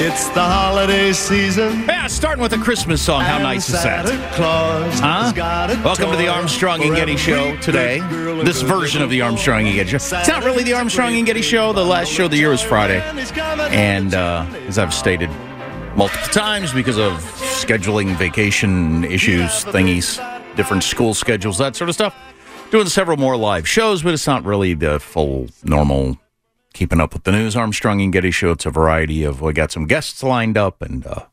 It's the holiday season. Yeah, starting with a Christmas song. How nice is that? Huh? Welcome to the Armstrong and Getty Show today. This version of the Armstrong and Getty Show. It's not really the Armstrong and Getty Show. The last show of the year was Friday. And uh, as I've stated multiple times, because of scheduling, vacation issues, thingies, different school schedules, that sort of stuff, doing several more live shows, but it's not really the full normal keeping up with the news. Armstrong and Getty show. It's a variety of. We got some guests lined up and a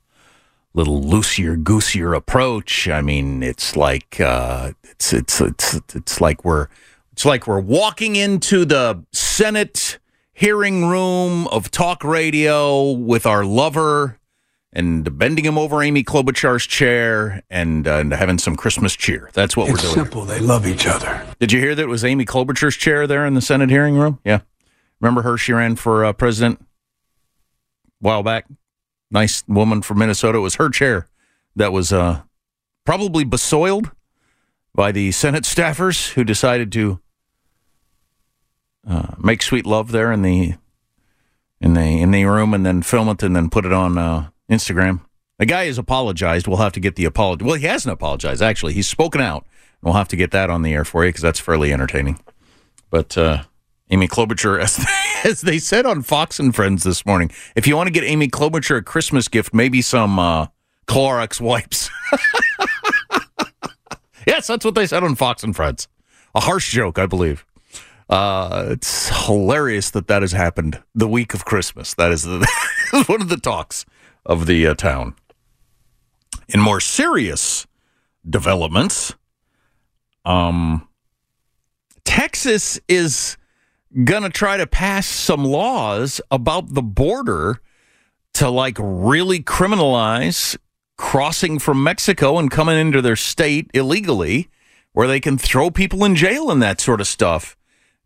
little loosier, goosier approach. I mean, it's like uh, it's it's it's it's like we're it's like we're walking into the Senate hearing room of talk radio with our lover and bending him over Amy Klobuchar's chair and, uh, and having some Christmas cheer. That's what it's we're doing. simple. They love each other. Did you hear that it was Amy Klobuchar's chair there in the Senate hearing room? Yeah. Remember her? She ran for uh, president a while back. Nice woman from Minnesota. It was her chair that was uh, probably besoiled by the Senate staffers who decided to uh, make sweet love there in the in the in the room and then film it and then put it on uh, Instagram. The guy has apologized. We'll have to get the apology. Well, he hasn't apologized actually. He's spoken out. We'll have to get that on the air for you because that's fairly entertaining. But uh, Amy Klobuchar, as they, as they said on Fox and Friends this morning, if you want to get Amy Klobuchar a Christmas gift, maybe some uh, Clorox wipes. yes, that's what they said on Fox and Friends. A harsh joke, I believe. Uh, it's hilarious that that has happened the week of Christmas. That is the, one of the talks of the uh, town. In more serious developments, um, Texas is going to try to pass some laws about the border to like really criminalize crossing from Mexico and coming into their state illegally, where they can throw people in jail and that sort of stuff.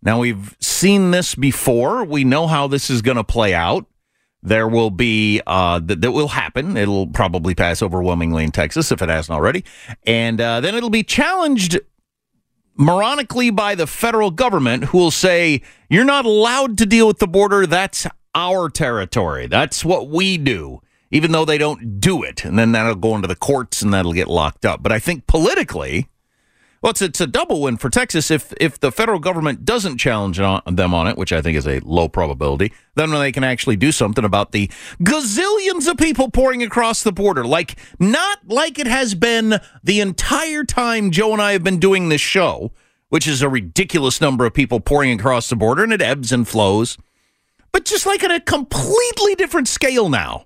Now, we've seen this before. We know how this is going to play out. There will be, uh, that, that will happen. It'll probably pass overwhelmingly in Texas if it hasn't already. And uh, then it'll be challenged moronically by the federal government who will say, you're not allowed to deal with the border. That's our territory. That's what we do, even though they don't do it. And then that'll go into the courts and that'll get locked up. But I think politically, well, it's, it's a double win for Texas. If if the federal government doesn't challenge on, them on it, which I think is a low probability, then they can actually do something about the gazillions of people pouring across the border. Like, not like it has been the entire time Joe and I have been doing this show, which is a ridiculous number of people pouring across the border, and it ebbs and flows. But just like at a completely different scale now.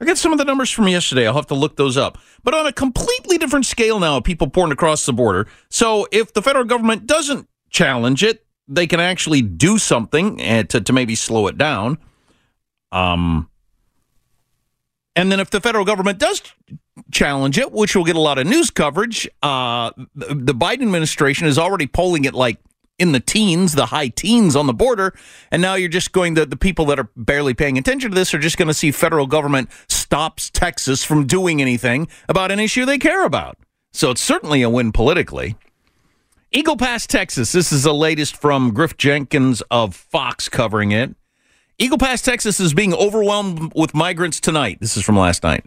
I got some of the numbers from yesterday. I'll have to look those up. But on a completely different scale now, people pouring across the border. So if the federal government doesn't challenge it, they can actually do something eh, to, to maybe slow it down. Um, and then if the federal government does challenge it, which will get a lot of news coverage, uh, the Biden administration is already polling it like in the teens, the high teens on the border. And now you're just going to, the people that are barely paying attention to this are just going to see federal government stops Texas from doing anything about an issue they care about. So it's certainly a win politically. Eagle Pass, Texas. This is the latest from Griff Jenkins of Fox covering it. Eagle Pass, Texas is being overwhelmed with migrants tonight. This is from last night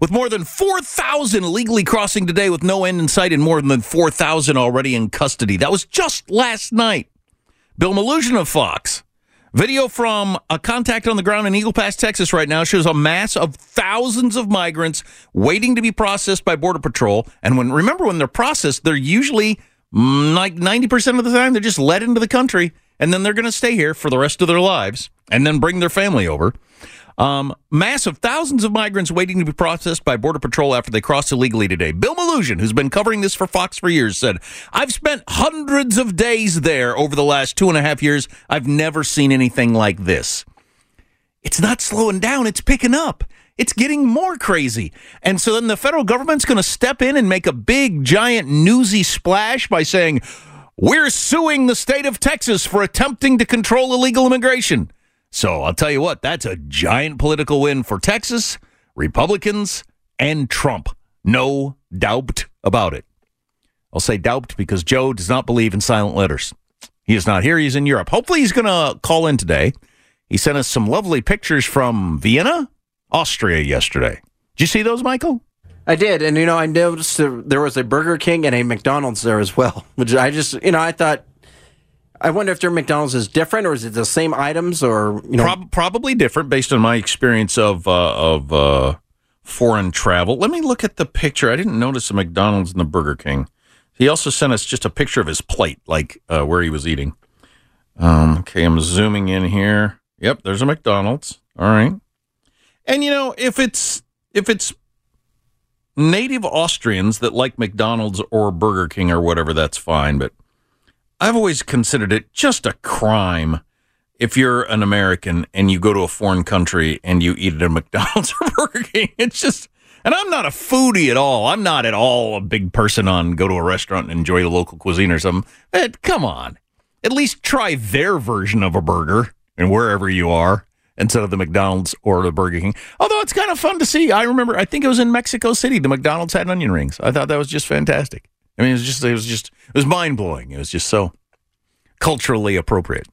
with more than 4,000 illegally crossing today with no end in sight and more than 4,000 already in custody. That was just last night. Bill Melugin of Fox. Video from a contact on the ground in Eagle Pass, Texas right now shows a mass of thousands of migrants waiting to be processed by Border Patrol. And when remember when they're processed, they're usually mm, like 90% of the time they're just let into the country and then they're going to stay here for the rest of their lives and then bring their family over. Um, massive thousands of migrants waiting to be processed by Border Patrol after they crossed illegally today. Bill Melugin, who's been covering this for Fox for years, said, I've spent hundreds of days there over the last two and a half years. I've never seen anything like this. It's not slowing down, it's picking up. It's getting more crazy. And so then the federal government's going to step in and make a big, giant, newsy splash by saying, We're suing the state of Texas for attempting to control illegal immigration. So I'll tell you what, that's a giant political win for Texas, Republicans, and Trump. No doubt about it. I'll say doubt because Joe does not believe in silent letters. He is not here. He's in Europe. Hopefully, he's going to call in today. He sent us some lovely pictures from Vienna, Austria yesterday. Did you see those, Michael? I did, and you know, I noticed there was a Burger King and a McDonald's there as well. Which I just, you know, I thought I wonder if their McDonald's is different, or is it the same items, or you know, Prob- probably different based on my experience of uh, of uh, foreign travel. Let me look at the picture. I didn't notice the McDonald's and the Burger King. He also sent us just a picture of his plate, like uh, where he was eating. Um, okay, I'm zooming in here. Yep, there's a McDonald's. All right, and you know if it's if it's native Austrians that like McDonald's or Burger King or whatever, that's fine. But I've always considered it just a crime if you're an American and you go to a foreign country and you eat at a McDonald's or Burger King. It's just, and I'm not a foodie at all. I'm not at all a big person on go to a restaurant and enjoy the local cuisine or something. But come on, at least try their version of a burger and wherever you are instead of the McDonald's or the Burger King. Although it's kind of fun to see. I remember, I think it was in Mexico City. The McDonald's had onion rings. I thought that was just fantastic. I mean, it was just, it was just, it was mind blowing. It was just so culturally appropriate.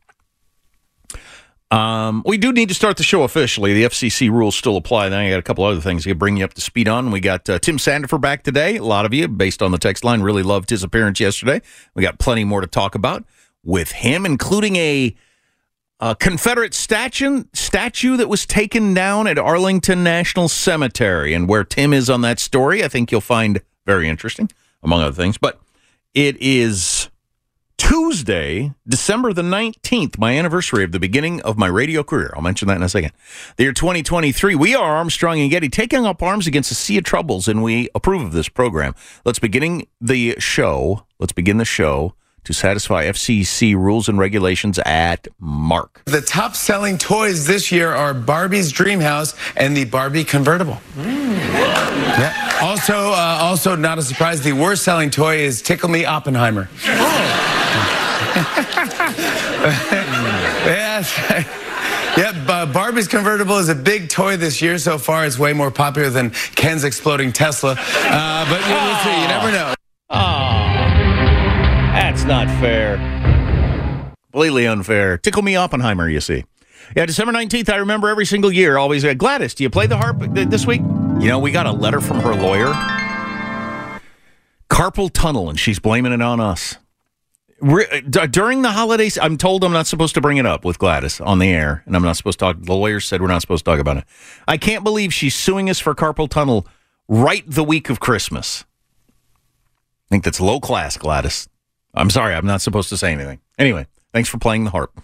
Um, we do need to start the show officially. The FCC rules still apply. Then I got a couple other things to bring you up to speed on. We got uh, Tim Sandefur back today. A lot of you, based on the text line, really loved his appearance yesterday. We got plenty more to talk about with him, including a, a Confederate statue statue that was taken down at Arlington National Cemetery, and where Tim is on that story, I think you'll find very interesting among other things. But it is Tuesday, December the 19th, my anniversary of the beginning of my radio career. I'll mention that in a second. The year 2023, we are Armstrong and Getty taking up arms against a sea of troubles, and we approve of this program. Let's beginning the show. Let's begin the show to satisfy FCC rules and regulations at Mark. The top selling toys this year are Barbie's Dream House and the Barbie convertible. Mm. Yeah. Also, uh, also not a surprise, the worst selling toy is Tickle Me Oppenheimer. Oh. yes. Yep, uh, Barbie's convertible is a big toy this year so far. It's way more popular than Ken's exploding Tesla. Uh, but we'll see. You never know. Oh, that's not fair. Completely unfair. Tickle me Oppenheimer, you see. Yeah, December 19th, I remember every single year. Always, uh, Gladys, do you play the harp this week? You know, we got a letter from her lawyer. Carpal tunnel, and she's blaming it on us. Uh, during the holidays, I'm told I'm not supposed to bring it up with Gladys on the air, and I'm not supposed to talk. The lawyer said we're not supposed to talk about it. I can't believe she's suing us for carpal tunnel right the week of Christmas. I think that's low class, Gladys. I'm sorry, I'm not supposed to say anything. Anyway, Thanks for playing the harp.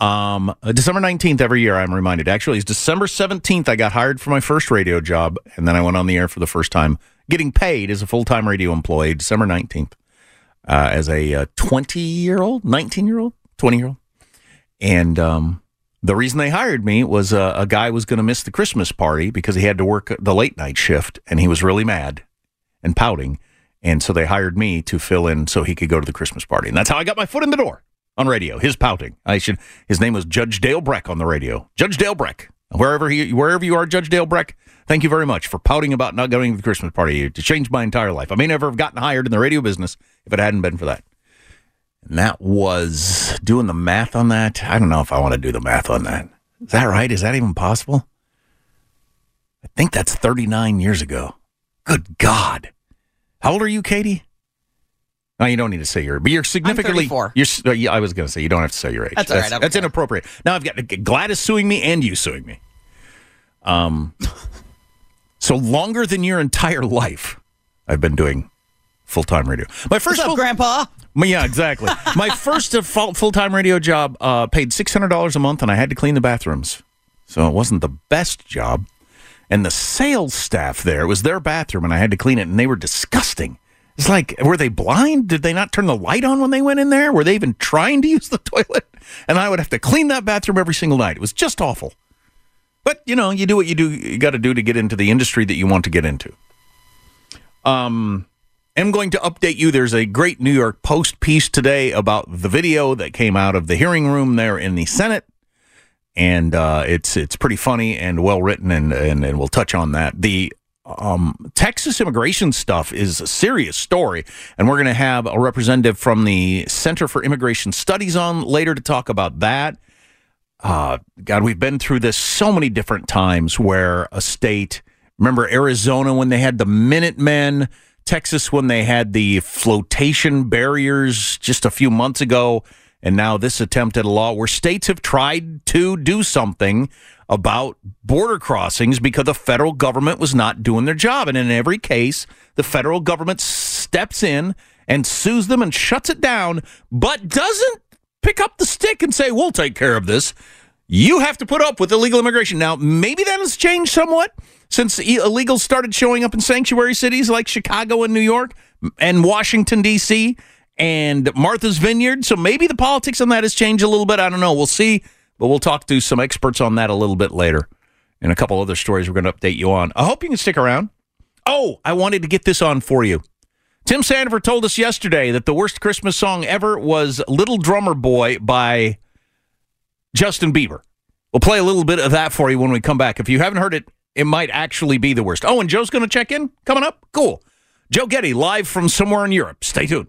Um, uh, December 19th every year, I'm reminded. Actually, it's December 17th I got hired for my first radio job, and then I went on the air for the first time, getting paid as a full time radio employee, December 19th, uh, as a 20 year old, 19 year old, 20 year old. And um, the reason they hired me was uh, a guy was going to miss the Christmas party because he had to work the late night shift, and he was really mad and pouting. And so they hired me to fill in so he could go to the Christmas party. And that's how I got my foot in the door on radio. His pouting. I should. His name was Judge Dale Breck on the radio. Judge Dale Breck. Wherever he, wherever you are, Judge Dale Breck. Thank you very much for pouting about not going to the Christmas party. It changed my entire life. I may never have gotten hired in the radio business if it hadn't been for that. And that was doing the math on that. I don't know if I want to do the math on that. Is that right? Is that even possible? I think that's 39 years ago. Good God. How old are you, Katie? No, you don't need to say your, but you're significantly. 34. You're. uh, I was going to say you don't have to say your age. That's all right, That's, that's care. inappropriate. Now I've got Gladys suing me and you suing me. Um. so longer than your entire life, I've been doing full time radio. My first What's up, full- Grandpa? well, yeah, exactly. My first full time radio job uh, paid six hundred dollars a month, and I had to clean the bathrooms, so it wasn't the best job. And the sales staff there it was their bathroom, and I had to clean it, and they were disgusting. It's like, were they blind? Did they not turn the light on when they went in there? Were they even trying to use the toilet? And I would have to clean that bathroom every single night. It was just awful. But you know, you do what you do. You got to do to get into the industry that you want to get into. Um, I'm going to update you. There's a great New York Post piece today about the video that came out of the hearing room there in the Senate, and uh, it's it's pretty funny and well written, and, and and we'll touch on that. The um, Texas immigration stuff is a serious story, and we're going to have a representative from the Center for Immigration Studies on later to talk about that. Uh, God, we've been through this so many different times where a state, remember Arizona when they had the Minutemen, Texas when they had the flotation barriers just a few months ago, and now this attempt at a law where states have tried to do something about border crossings because the federal government was not doing their job. And in every case, the federal government steps in and sues them and shuts it down, but doesn't pick up the stick and say, we'll take care of this. You have to put up with illegal immigration. Now, maybe that has changed somewhat since illegals started showing up in sanctuary cities like Chicago and New York and Washington, D.C. and Martha's Vineyard. So maybe the politics on that has changed a little bit. I don't know. We'll see. But we'll talk to some experts on that a little bit later and a couple other stories we're going to update you on. I hope you can stick around. Oh, I wanted to get this on for you. Tim Sandefur told us yesterday that the worst Christmas song ever was Little Drummer Boy by Justin Bieber. We'll play a little bit of that for you when we come back. If you haven't heard it, it might actually be the worst. Oh, and Joe's going to check in coming up? Cool. Joe Getty live from somewhere in Europe. Stay tuned.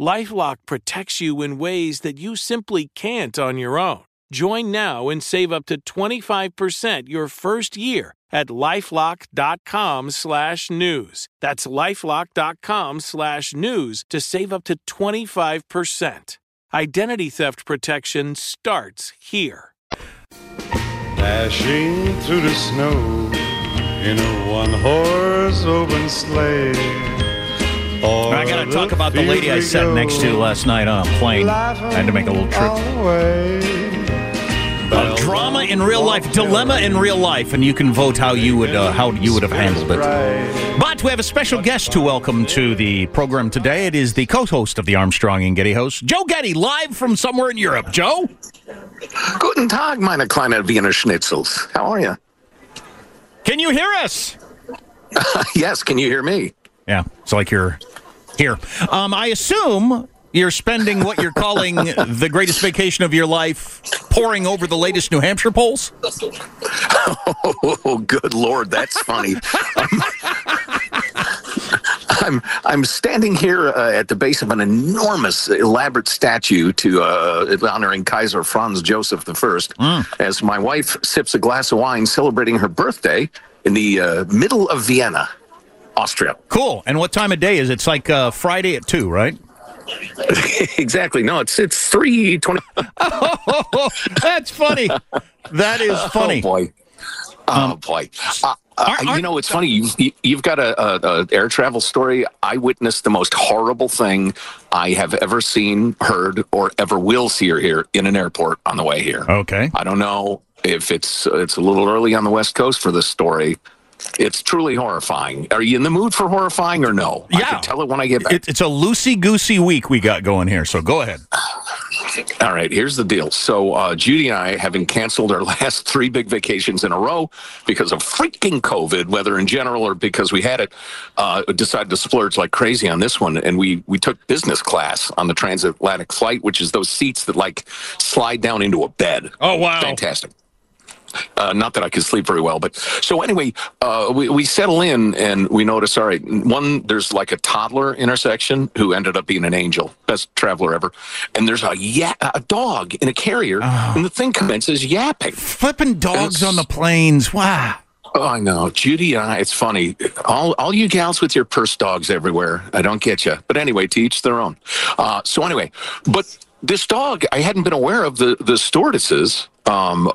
Lifelock protects you in ways that you simply can't on your own. Join now and save up to 25% your first year at lifelock.com slash news. That's lifelock.com slash news to save up to 25%. Identity theft protection starts here. Dashing through the snow in a one horse open sleigh. I got to talk about the lady I sat next to last night on a plane. I had to make a little trip. A drama in real life, dilemma in real life, and you can vote how you would uh, how you would have handled it. But we have a special guest to welcome to the program today. It is the co-host of the Armstrong and Getty host, Joe Getty, live from somewhere in Europe. Joe, Guten Tag, meine kleine Wiener Schnitzels. How are you? can you hear us? yes, can you hear me? Yeah, it's like you're here. Um, I assume you're spending what you're calling the greatest vacation of your life, poring over the latest New Hampshire polls. Oh, good lord, that's funny. Um, I'm I'm standing here uh, at the base of an enormous, elaborate statue to uh, honoring Kaiser Franz Joseph I, as my wife sips a glass of wine, celebrating her birthday in the uh, middle of Vienna, Austria. Cool. And what time of day is it? It's like uh, Friday at two, right? exactly. No, it's it's three twenty. Oh, that's funny. That is funny. Oh boy. Oh boy. Uh, uh, you know, it's funny. You've, you've got a, a, a air travel story. I witnessed the most horrible thing I have ever seen, heard, or ever will see or hear in an airport on the way here. Okay. I don't know if it's it's a little early on the West Coast for this story. It's truly horrifying. Are you in the mood for horrifying or no? I Yeah. can tell it when I get back. It, it's a loosey goosey week we got going here. So go ahead. All right, here's the deal. So, uh, Judy and I, having canceled our last three big vacations in a row because of freaking COVID, whether in general or because we had it, uh, decided to splurge like crazy on this one. And we, we took business class on the transatlantic flight, which is those seats that like slide down into a bed. Oh, wow. Fantastic. Uh, not that I could sleep very well, but so anyway, uh, we, we settle in and we notice, all right, one, there's like a toddler in our section who ended up being an angel, best traveler ever. And there's a, ya- a dog in a carrier, and the thing commences yapping. Flipping dogs on the planes. Wow. Oh, I know. Judy and I, it's funny. All, all you gals with your purse dogs everywhere. I don't get you. But anyway, to each their own. Uh, so anyway, but this dog, I hadn't been aware of the, the stewardesses um,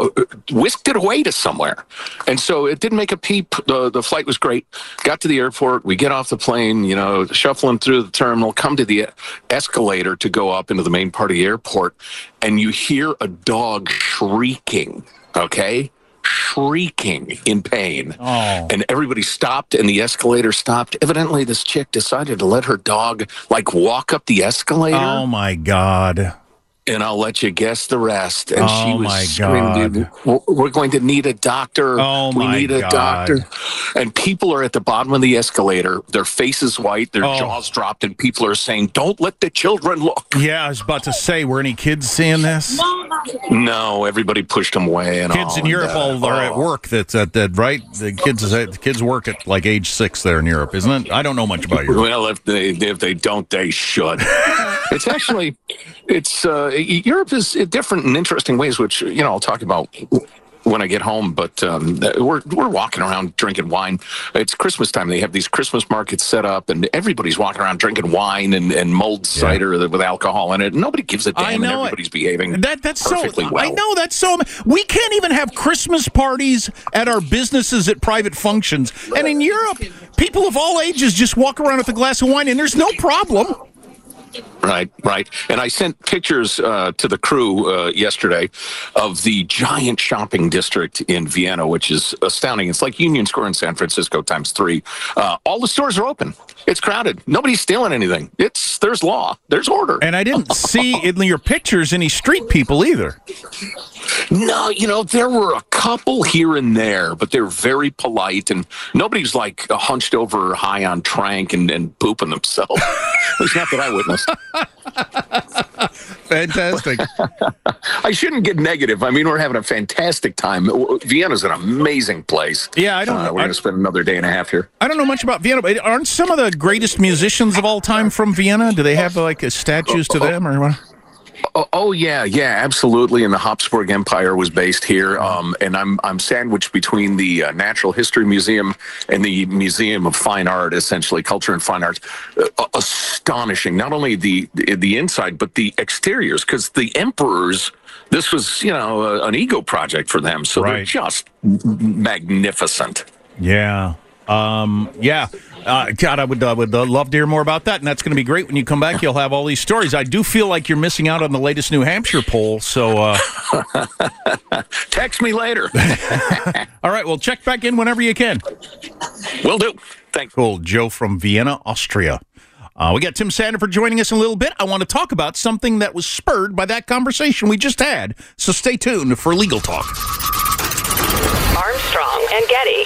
whisked it away to somewhere. And so it didn't make a peep. The, the flight was great. Got to the airport. We get off the plane, you know, shuffling through the terminal, come to the escalator to go up into the main part of the airport. And you hear a dog shrieking, okay? Shrieking in pain. Oh. And everybody stopped and the escalator stopped. Evidently, this chick decided to let her dog like walk up the escalator Oh my God. And I'll let you guess the rest. And Oh, she was screaming. "We're- "We're going to need a doctor. Oh, we need a God. doctor." And people are at the bottom of the escalator. Their faces white, their Oh. jaws dropped, and people are saying, "Don't let the children look." Yeah, I was about to say, were any kids seeing this? No, everybody pushed them away. And Kids all, in Europe and, uh, all are at oh. work. That's at that right. The kids the kids work at like age six there in Europe, isn't it? I don't know much about Europe. Well, if they if they don't, they should. it's actually, it's uh, Europe is different in interesting ways, which you know I'll talk about when I get home. But um, we're we're walking around drinking wine. It's Christmas time. They have these Christmas markets set up, and everybody's walking around drinking wine and, and mulled cider with alcohol in it. Nobody gives a damn, I know it. everybody's behaving That that's so. well. I know that's so. We can't even have Christmas parties at our businesses at private functions, and in Europe, people of all ages just walk around with a glass of wine, and there's no problem. Right, right. And I sent pictures uh, to the crew uh, yesterday of the giant shopping district in Vienna, which is astounding. It's like Union Square in San Francisco times three. Uh, all the stores are open. It's crowded. Nobody's stealing anything. It's there's law. There's order. And I didn't see in your pictures any street people either. No, you know, there were a couple here and there, but they're very polite and nobody's like hunched over high on trank and, and pooping themselves. At least not that I witnessed. Fantastic. I shouldn't get negative. I mean, we're having a fantastic time. Vienna's an amazing place. Yeah, I don't Uh, know. we're going to spend another day and a half here. I don't know much about Vienna, but aren't some of the greatest musicians of all time from Vienna? Do they have like statues to them or what? Oh, oh yeah, yeah, absolutely. And the Habsburg Empire was based here. Um, and I'm I'm sandwiched between the uh, Natural History Museum and the Museum of Fine Art, essentially culture and fine arts. Uh, astonishing, not only the the inside but the exteriors, because the emperors. This was, you know, an ego project for them. So they're just magnificent. Yeah. Um, yeah. Uh, God, I would, I would uh, love to hear more about that, and that's going to be great when you come back. You'll have all these stories. I do feel like you're missing out on the latest New Hampshire poll. So, uh, Text me later. all right, well, check back in whenever you can. Will do. Thanks. Cool, Joe from Vienna, Austria. Uh, we got Tim Sandefur joining us in a little bit. I want to talk about something that was spurred by that conversation we just had. So stay tuned for legal talk. Armstrong and Getty.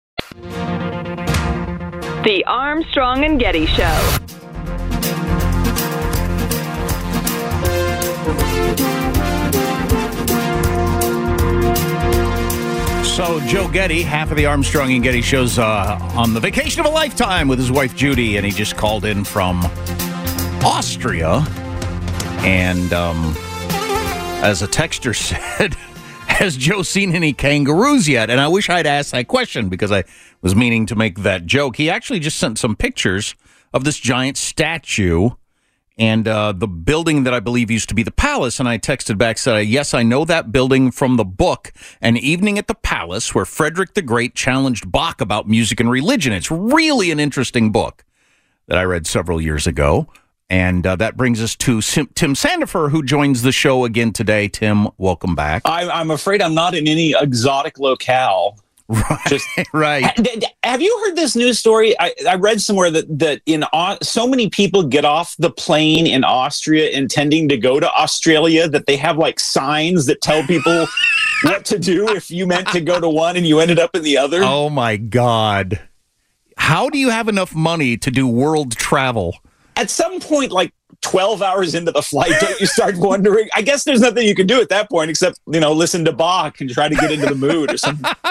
The Armstrong and Getty Show. So Joe Getty, half of the Armstrong and Getty shows uh, on the vacation of a lifetime with his wife Judy, and he just called in from Austria. And um, as a texter said, has Joe seen any kangaroos yet? And I wish I'd asked that question because I was meaning to make that joke. He actually just sent some pictures of this giant statue and uh, the building that I believe used to be the palace. And I texted back, said, Yes, I know that building from the book, An Evening at the Palace, where Frederick the Great challenged Bach about music and religion. It's really an interesting book that I read several years ago. And uh, that brings us to Sim- Tim Sandefur, who joins the show again today. Tim, welcome back. I, I'm afraid I'm not in any exotic locale. Right. Just right. Ha- Have you heard this news story? I, I read somewhere that that in so many people get off the plane in Austria intending to go to Australia that they have like signs that tell people what to do if you meant to go to one and you ended up in the other. Oh my God. How do you have enough money to do world travel? At some point, like 12 hours into the flight, don't you start wondering? I guess there's nothing you can do at that point except, you know, listen to Bach and try to get into the mood or something.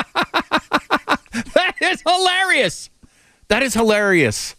That is hilarious. That is hilarious.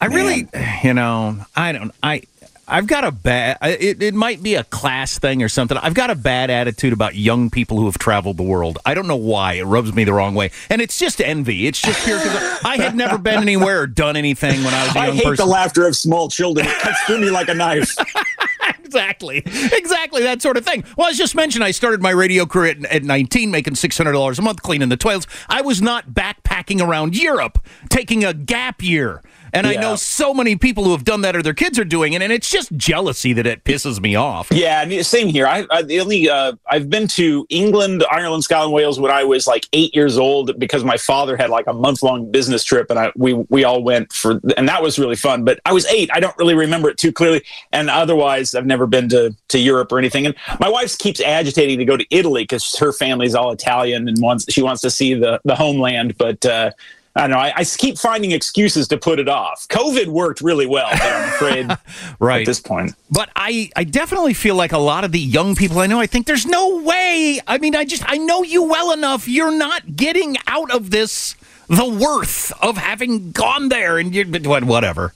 I really, you know, I don't, I, I've got a bad, it, it might be a class thing or something. I've got a bad attitude about young people who have traveled the world. I don't know why. It rubs me the wrong way. And it's just envy. It's just pure because I had never been anywhere or done anything when I was a I young hate person. the laughter of small children. It cuts through me like a knife. exactly. Exactly that sort of thing. Well, as just mentioned, I started my radio career at, at 19, making $600 a month cleaning the toilets. I was not backpacking around Europe, taking a gap year. And I know so many people who have done that or their kids are doing it, and it's just jealousy that it pisses me off. Yeah, and same here. I, I the only uh, I've been to England, Ireland, Scotland, Wales when I was like eight years old because my father had like a month long business trip, and I we we all went for, and that was really fun. But I was eight. I don't really remember it too clearly, and otherwise I've never been to to Europe or anything. And my wife keeps agitating to go to Italy because her family's all Italian and wants she wants to see the the homeland, but. uh I don't know. I, I keep finding excuses to put it off. COVID worked really well, I'm afraid right. at this point. But I, I definitely feel like a lot of the young people I know, I think there's no way. I mean, I just, I know you well enough. You're not getting out of this the worth of having gone there and you what- whatever.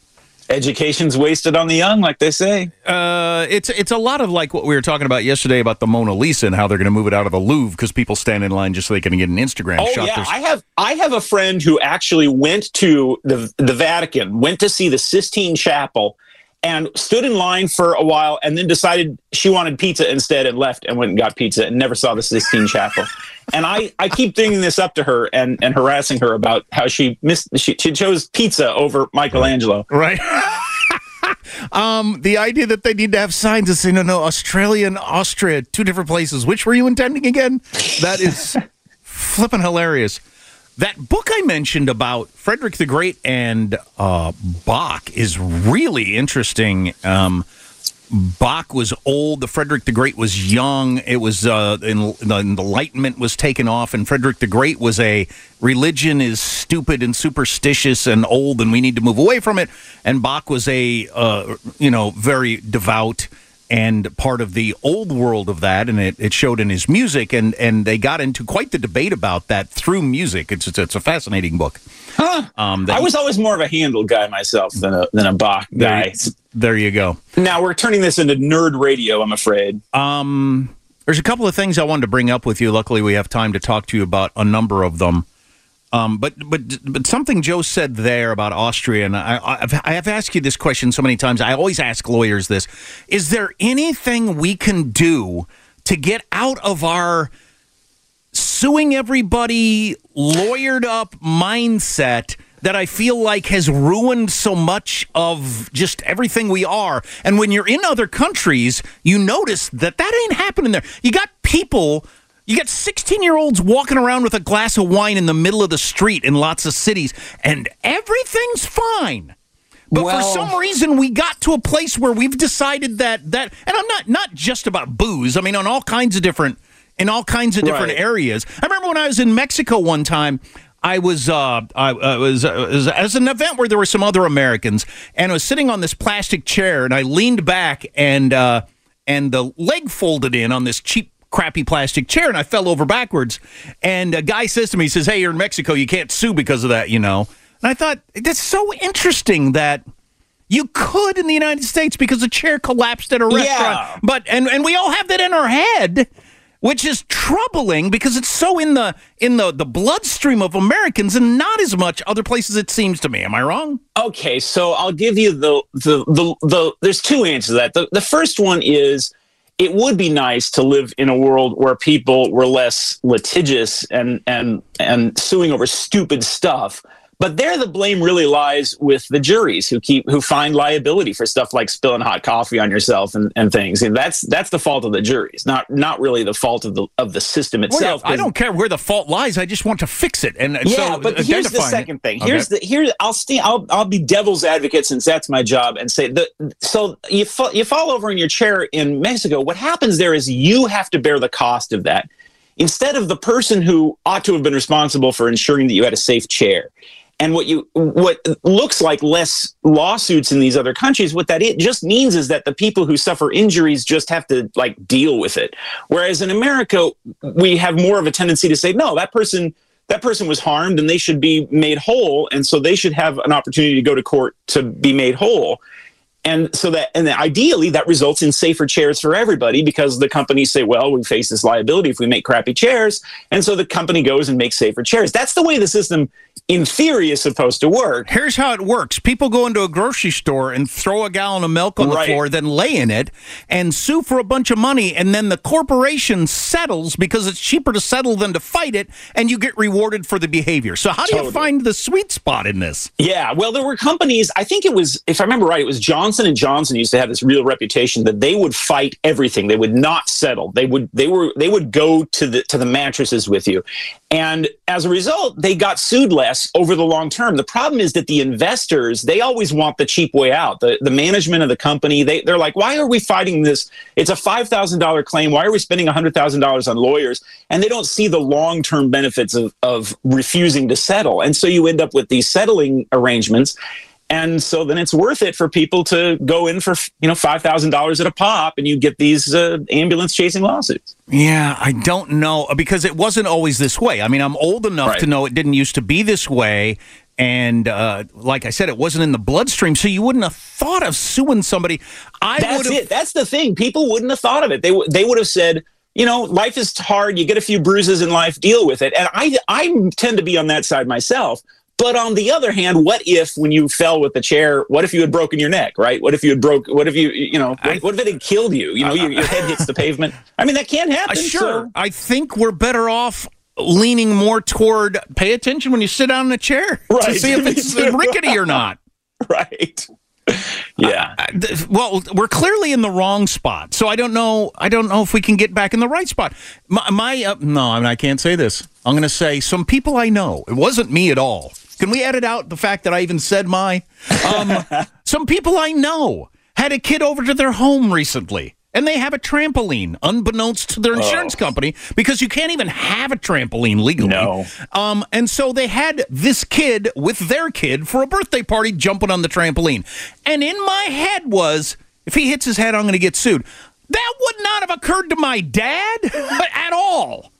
Education's wasted on the young, like they say. Uh, it's it's a lot of like what we were talking about yesterday about the Mona Lisa and how they're going to move it out of the Louvre because people stand in line just so they can get an Instagram Oh shot. yeah, There's- I have I have a friend who actually went to the the Vatican, went to see the Sistine Chapel, and stood in line for a while, and then decided she wanted pizza instead, and left and went and got pizza, and never saw the Sistine Chapel. And I, I keep bringing this up to her and, and harassing her about how she missed she, she chose pizza over Michelangelo. Right. um, the idea that they need to have signs that say no, no, Australia and Austria, two different places. Which were you intending again? That is flipping hilarious. That book I mentioned about Frederick the Great and uh, Bach is really interesting. Um, Bach was old. The Frederick the Great was young. It was uh, en- the Enlightenment was taken off, and Frederick the Great was a religion is stupid and superstitious and old, and we need to move away from it. And Bach was a uh, you know very devout and part of the old world of that, and it, it showed in his music. And and they got into quite the debate about that through music. It's it's, it's a fascinating book. Huh. Um, I was always more of a Handel guy myself than a than a Bach there, guy. there you go. Now we're turning this into nerd radio. I'm afraid. Um, there's a couple of things I wanted to bring up with you. Luckily, we have time to talk to you about a number of them. Um, but but but something Joe said there about Austria, and I, I've, I have asked you this question so many times. I always ask lawyers this: Is there anything we can do to get out of our suing everybody, lawyered up mindset? That I feel like has ruined so much of just everything we are. And when you're in other countries, you notice that that ain't happening there. You got people you got 16 year olds walking around with a glass of wine in the middle of the street in lots of cities, and everything's fine. But Well- for some reason, we got to a place where we've decided that that, and I'm not not just about booze. I mean, on all kinds of different in all kinds of different Right. areas. I remember when I was in Mexico one time. I was uh, I, I was, uh, was as an event where there were some other Americans, and I was sitting on this plastic chair, and I leaned back, and uh, and the leg folded in on this cheap crappy plastic chair and I fell over backwards. And a guy says to me, he says, Hey, you're in Mexico. You can't sue because of that, you know. And I thought, that's so interesting that you could in the United States because a chair collapsed at a restaurant. Yeah. But and, and we all have that in our head, which is troubling because it's so in the in the, the bloodstream of Americans and not as much other places it seems to me. Am I wrong? Okay, so I'll give you the the the, the there's two answers to that. The, the first one is it would be nice to live in a world where people were less litigious and and and suing over stupid stuff. But there, the blame really lies with the juries who keep who find liability for stuff like spilling hot coffee on yourself and, and things. And that's that's the fault of the juries, not not really the fault of the of the system Well, itself. I don't care where the fault lies. I just want to fix it. And and yeah, so but here's the identifying it- second thing. Okay. Here's the here. I'll stay. I'll I'll be devil's advocate since that's my job, and say that. So you fall you fall over in your chair in Mexico. What happens there is you have to bear the cost of that instead of the person who ought to have been responsible for ensuring that you had a safe chair. And what you what looks like less lawsuits in these other countries, what that it just means is that the people who suffer injuries just have to like deal with it. Whereas in America, we have more of a tendency to say, no, that person that person was harmed and they should be made whole, and so they should have an opportunity to go to court to be made whole. And so that, and ideally, that results in safer chairs for everybody because the companies say, well, we face this liability if we make crappy chairs. And so the company goes and makes safer chairs. That's the way the system in theory is supposed to work. Here's how it works. People go into a grocery store and throw a gallon of milk on the Right. floor, then lay in it and sue for a bunch of money, and then the corporation settles because it's cheaper to settle than to fight it, and you get rewarded for the behavior. So how do you find the sweet spot in this? Yeah, well, there were companies. I think it was, if I remember right, it was Johnson and Johnson used to have this real reputation that they would fight everything. They would not settle. They would they were they would go to the to the mattresses with you, and as a result, they got sued less over the long term. The problem is that the investors they always want the cheap way out. The the management of the company they they're like, why are we fighting this? It's a five thousand dollar claim. Why are we spending hundred thousand dollars on lawyers? And they don't see the long term benefits of of refusing to settle, and so you end up with these settling arrangements. And so then it's worth it for people to go in for you know five thousand dollars at a pop, and you get these uh, ambulance chasing lawsuits. Yeah, I don't know because it wasn't always this way. I mean, I'm old enough Right. to know it didn't used to be this way. And uh, like I said, it wasn't in the bloodstream, so you wouldn't have thought of suing somebody. I That's it. That's the thing. People wouldn't have thought of it. They w- they would have said, you know, life is hard. You get a few bruises in life. Deal with it. And I I tend to be on that side myself. But on the other hand, what if when you fell with the chair, what if you had broken your neck, right? What if you had broke, what if you, you know, what, what if it had killed you? You know, your, your head hits the pavement. I mean, that can happen. Uh, sure. so- I think we're better off leaning more toward pay attention when you sit down in a chair right. to see if it's rickety or not. right. Yeah. Uh, th- well, we're clearly in the wrong spot, so I don't know. I don't know if we can get back in the right spot. My, my uh, no, I mean I can't say this. I'm going to say some people I know. It wasn't me at all. Can we edit out the fact that I even said my? Um, some people I know had a kid over to their home recently. And they have a trampoline, unbeknownst to their insurance company, because you can't even have a trampoline legally. No. Um, and so they had this kid with their kid for a birthday party jumping on the trampoline. And in my head was, if he hits his head, I'm going to get sued. That would not have occurred to my dad at all.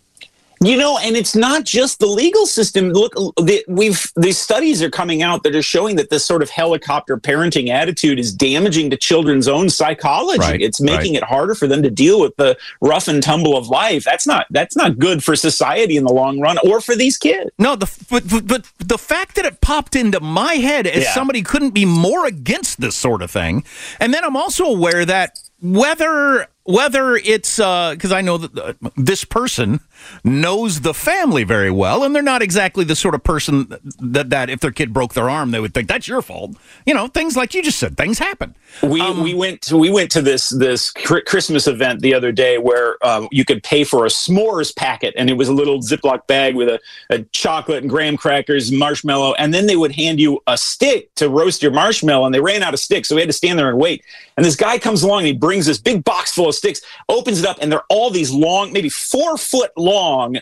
You know, and it's not just the legal system. Look, the, we've these studies are coming out that are showing that this sort of helicopter parenting attitude is damaging to children's own psychology. Right, it's making right. it harder for them to deal with the rough and tumble of life. That's not that's not good for society in the long run or for these kids. No, the but, but, the fact that it popped into my head as Yeah. somebody couldn't be more against this sort of thing, and then I'm also aware that whether whether it's because I know that uh, this person knows the family very well, and they're not exactly the sort of person that that if their kid broke their arm, they would think that's your fault. You know, things like you just said, things happen. We Um, we went to, we went to this this Christmas event the other day where um, you could pay for a s'mores packet and it was a little Ziploc bag with a, a chocolate and graham crackers, marshmallow, and then they would hand you a stick to roast your marshmallow. And they ran out of sticks, so we had to stand there and wait. And this guy comes along and he brings this big box full of sticks, opens it up, and they're all these long, maybe four foot long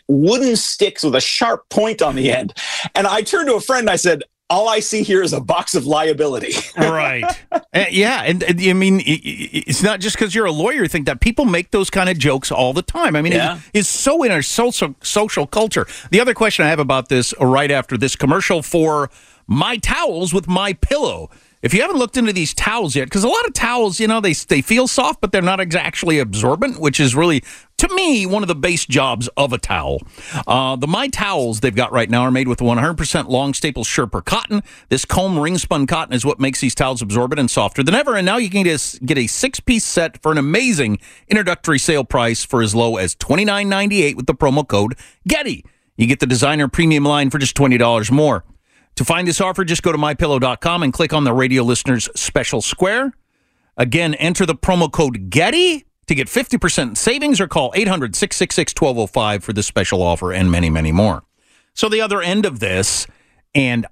wooden sticks with a sharp point on the end. And I turned to a friend and I said. All I see here is a box of liability. right. Uh, yeah, and, and I mean, i- i- it's not just because you're a lawyer. you Think that people make those kind of jokes all the time. I mean, Yeah. it, it's so in our social social culture. The other question I have about this, right after this commercial for my towels with my pillow. If you haven't looked into these towels yet, because a lot of towels, you know, they they feel soft, but they're not actually absorbent, which is really, to me, one of the base jobs of a towel. Uh, the My Towels they've got right now are made with 100% long staple Sherper cotton. This comb ring spun cotton is what makes these towels absorbent and softer than ever. And now you can get a, get a six piece set for an amazing introductory sale price for as low as $29.98 with the promo code Getty. You get the designer premium line for just $20 more. To find this offer, just go to mypillow.com and click on the radio listeners special square. Again, enter the promo code GETTY to get 50% savings or call 800 666 1205 for this special offer and many, many more. So, the other end of this, and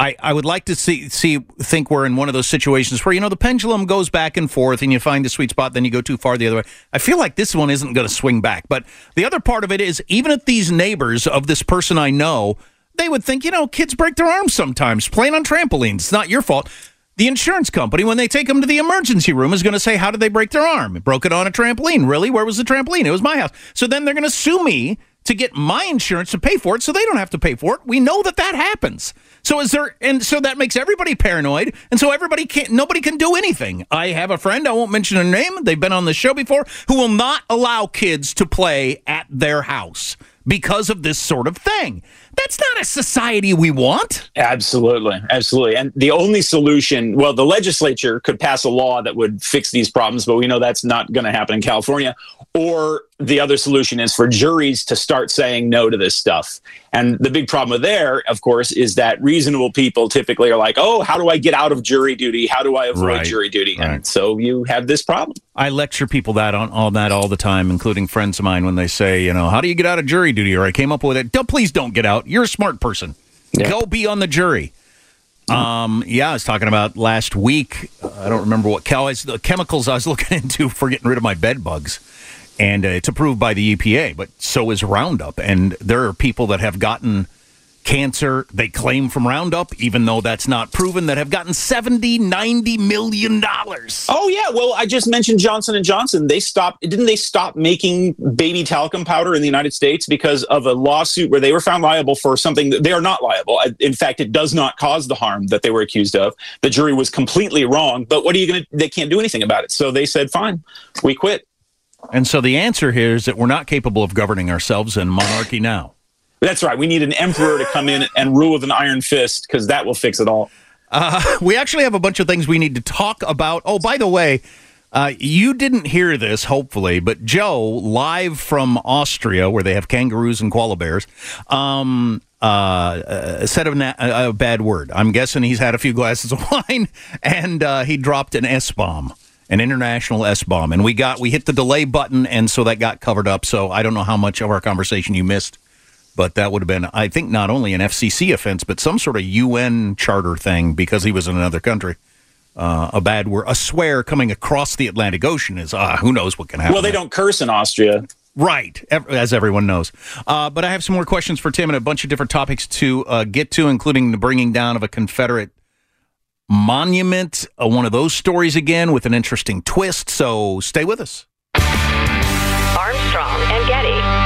I, I, would like to see, see, think we're in one of those situations where, you know, the pendulum goes back and forth and you find a sweet spot, then you go too far the other way. I feel like this one isn't going to swing back. But the other part of it is, even if these neighbors of this person I know, they would think, you know, kids break their arms sometimes playing on trampolines. It's not your fault. The insurance company, when they take them to the emergency room, is going to say, How did they break their arm? Broke it on a trampoline. Really? Where was the trampoline? It was my house. So then they're going to sue me to get my insurance to pay for it so they don't have to pay for it. We know that that happens. So is there, and so that makes everybody paranoid. And so everybody can't, nobody can do anything. I have a friend, I won't mention her name, they've been on the show before, who will not allow kids to play at their house because of this sort of thing. That's not a society we want. Absolutely. Absolutely. And the only solution, well, the legislature could pass a law that would fix these problems, but we know that's not going to happen in California. Or the other solution is for juries to start saying no to this stuff. And the big problem there, of course, is that reasonable people typically are like, oh, how do I get out of jury duty? How do I avoid Right. jury duty? Right. And so you have this problem. I lecture people that on, on that all the time, including friends of mine, when they say, you know, how do you get out of jury duty? Or I came up with it. Don't, please don't get out. You're a smart person. Go be on the jury. Um, yeah, I was talking about last week. uh, I don't remember what cal- the chemicals I was looking into for getting rid of my bed bugs, and uh, it's approved by the EPA. But so is Roundup, and there are people that have gotten cancer they claim from Roundup, even though that's not proven, that have gotten 70, 90 million dollars. Oh yeah, well I just mentioned Johnson and Johnson. They stopped didn't they stop making baby talcum powder in the United States because of a lawsuit where they were found liable for something that they are not liable. In fact, it does not cause the harm that they were accused of. The jury was completely wrong, but what are you going to they can't do anything about it. So they said, "Fine, we quit." And so the answer here is that we're not capable of governing ourselves in monarchy now. That's right. We need an emperor to come in and rule with an iron fist because that will fix it all. Uh, we actually have a bunch of things we need to talk about. Oh, by the way, uh, you didn't hear this, hopefully, but Joe, live from Austria, where they have kangaroos and koala bears, um, uh, uh, said a, na- a, a bad word. I'm guessing he's had a few glasses of wine, and uh, he dropped an S bomb, an international S bomb, and we got we hit the delay button, and so that got covered up. So I don't know how much of our conversation you missed but that would have been, I think, not only an FCC offense, but some sort of UN charter thing because he was in another country. Uh, a bad word, a swear coming across the Atlantic Ocean is, uh, who knows what can happen. Well, they don't curse in Austria. Right, as everyone knows. Uh, but I have some more questions for Tim and a bunch of different topics to uh, get to, including the bringing down of a Confederate monument. Uh, one of those stories again with an interesting twist. So stay with us. Armstrong and Getty.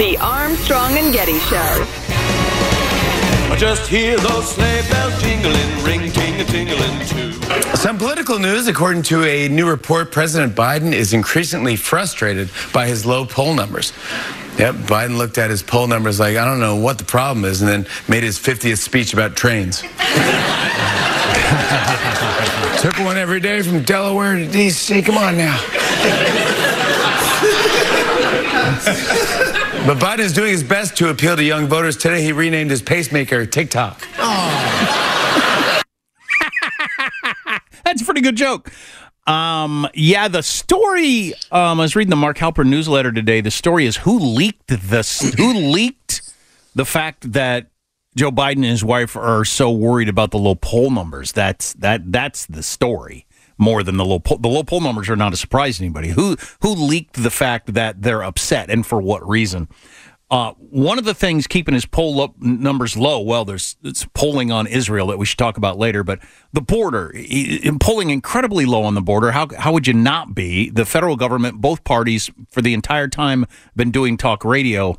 The Armstrong and Getty Show. I just hear those sleigh bells jingling, ring ting a tingling too. Some political news, according to a new report, President Biden is increasingly frustrated by his low poll numbers. Yep, Biden looked at his poll numbers like, I don't know what the problem is, and then made his 50th speech about trains. Took one every day from Delaware to D.C. Come on now. But Biden is doing his best to appeal to young voters. Today, he renamed his pacemaker TikTok. Oh. That's a pretty good joke. Um, yeah, the story. Um, I was reading the Mark Halperin newsletter today. The story is who leaked the who leaked the fact that Joe Biden and his wife are so worried about the low poll numbers? That's that. That's the story more than the low poll. The low poll numbers are not a surprise to anybody. Who who leaked the fact that they're upset and for what reason? Uh, one of the things keeping his poll up numbers low, well, there's polling on Israel that we should talk about later, but the border, polling incredibly low on the border. How, how would you not be? The federal government, both parties, for the entire time, been doing talk radio.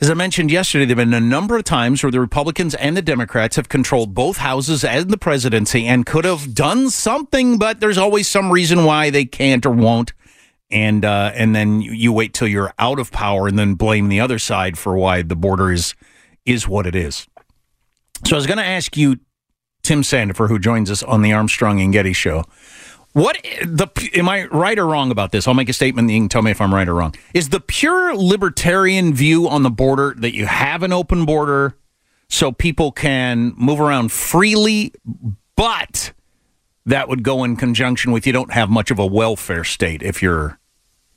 As I mentioned yesterday, there have been a number of times where the Republicans and the Democrats have controlled both houses and the presidency and could have done something, but there's always some reason why they can't or won't. And uh, and then you, wait till you're out of power and then blame the other side for why the border is is what it is. So I was going to ask you, Tim Sandefur, who joins us on the Armstrong and Getty show. What the am I right or wrong about this? I'll make a statement. And you can tell me if I'm right or wrong. Is the pure libertarian view on the border that you have an open border so people can move around freely, but that would go in conjunction with you don't have much of a welfare state if you're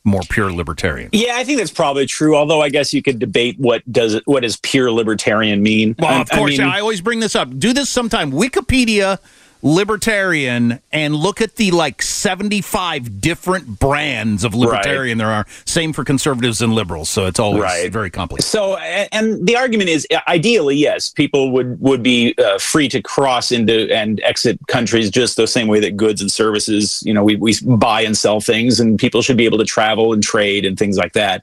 more pure libertarian. Yeah, I think that's probably true. Although I guess you could debate what does what does pure libertarian mean. Well, I- of course, I I, always bring this up. Do this sometime. Wikipedia libertarian and look at the like 75 different brands of libertarian there are. Same for conservatives and liberals. So it's always Right. very complicated. So, and the argument is, ideally, yes, people would would be uh, free to cross into and exit countries just the same way that goods and services, you know, we we buy and sell things, and people should be able to travel and trade and things like that.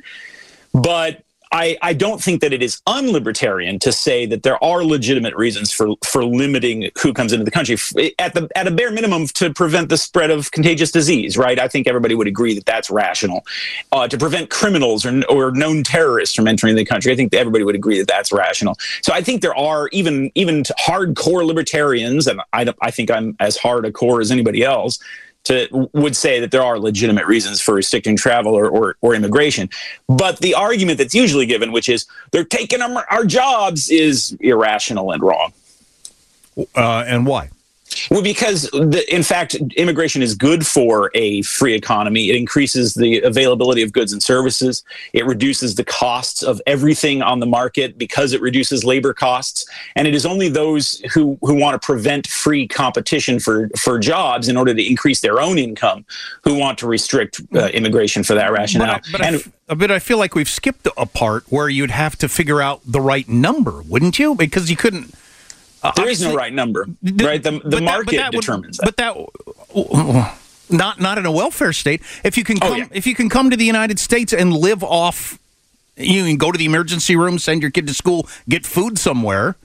But I, I don't think that it is unlibertarian to say that there are legitimate reasons for for limiting who comes into the country at the at a bare minimum to prevent the spread of contagious disease. Right? I think everybody would agree that that's rational. Uh, to prevent criminals or or known terrorists from entering the country, I think everybody would agree that that's rational. So I think there are even even hardcore libertarians, and I I think I'm as hard a core as anybody else to would say that there are legitimate reasons for restricting travel or, or, or immigration. But the argument that's usually given, which is they're taking our, our jobs, is irrational and wrong. Uh, and why? Well, because the, in fact, immigration is good for a free economy. It increases the availability of goods and services. It reduces the costs of everything on the market because it reduces labor costs. And it is only those who, who want to prevent free competition for, for jobs in order to increase their own income who want to restrict uh, immigration for that rationale. But I, and f- but I feel like we've skipped a part where you'd have to figure out the right number, wouldn't you? Because you couldn't. Uh, there is no right number, D- right? The, the market that would- determines that. But that not not in a welfare state. If you can Oh, come yeah. if you can come to the United States and live off, you can go to the emergency room, send your kid to school, get food somewhere.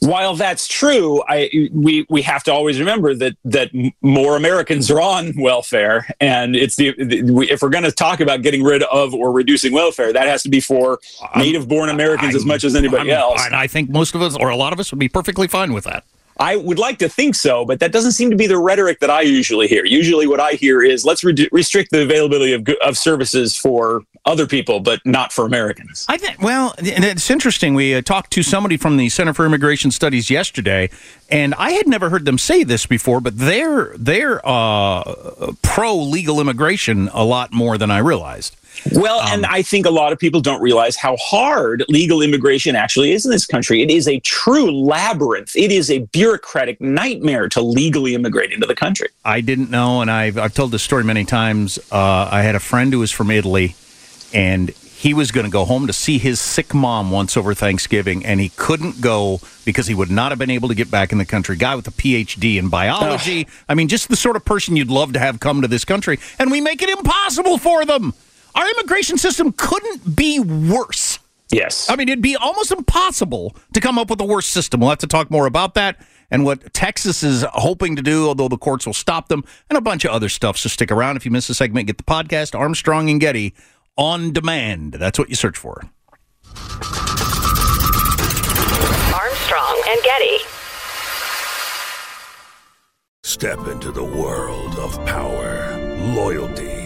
While that's true, I we we have to always remember that that more Americans are on welfare, and it's the, the we, if we're going to talk about getting rid of or reducing welfare, that has to be for native-born Americans as much as anybody I'm- else. And I think most of us, or a lot of us, would be perfectly fine with that. I would like to think so, but that doesn't seem to be the rhetoric that I usually hear. Usually, what I hear is let's re- restrict the availability of of services for other people, but not for Americans. I think. Well, it's interesting. We uh, talked to somebody from the Center for Immigration Studies yesterday, and I had never heard them say this before, but they're they're uh, pro legal immigration a lot more than I realized. Well, and I think a lot of people don't realize how hard legal immigration actually is in this country. It is a true labyrinth. It is a bureaucratic nightmare to legally immigrate into the country. I didn't know, and I've I've told this story many times. Uh, I had a friend who was from Italy, and he was going to go home to see his sick mom once over Thanksgiving, and he couldn't go because he would not have been able to get back in the country. Guy with a PhD in biology. I mean, just the sort of person you'd love to have come to this country, and we make it impossible for them. Our immigration system couldn't be worse. Yes. I mean, it'd be almost impossible to come up with a worse system. We'll have to talk more about that and what Texas is hoping to do, although the courts will stop them, and a bunch of other stuff. So stick around. If you miss a segment, get the podcast Armstrong and Getty on demand. That's what you search for. Armstrong and Getty. Step into the world of power, loyalty,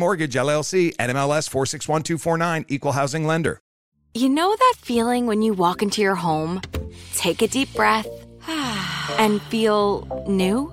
Mortgage LLC, NMLS 461249, Equal Housing Lender. You know that feeling when you walk into your home, take a deep breath, and feel new?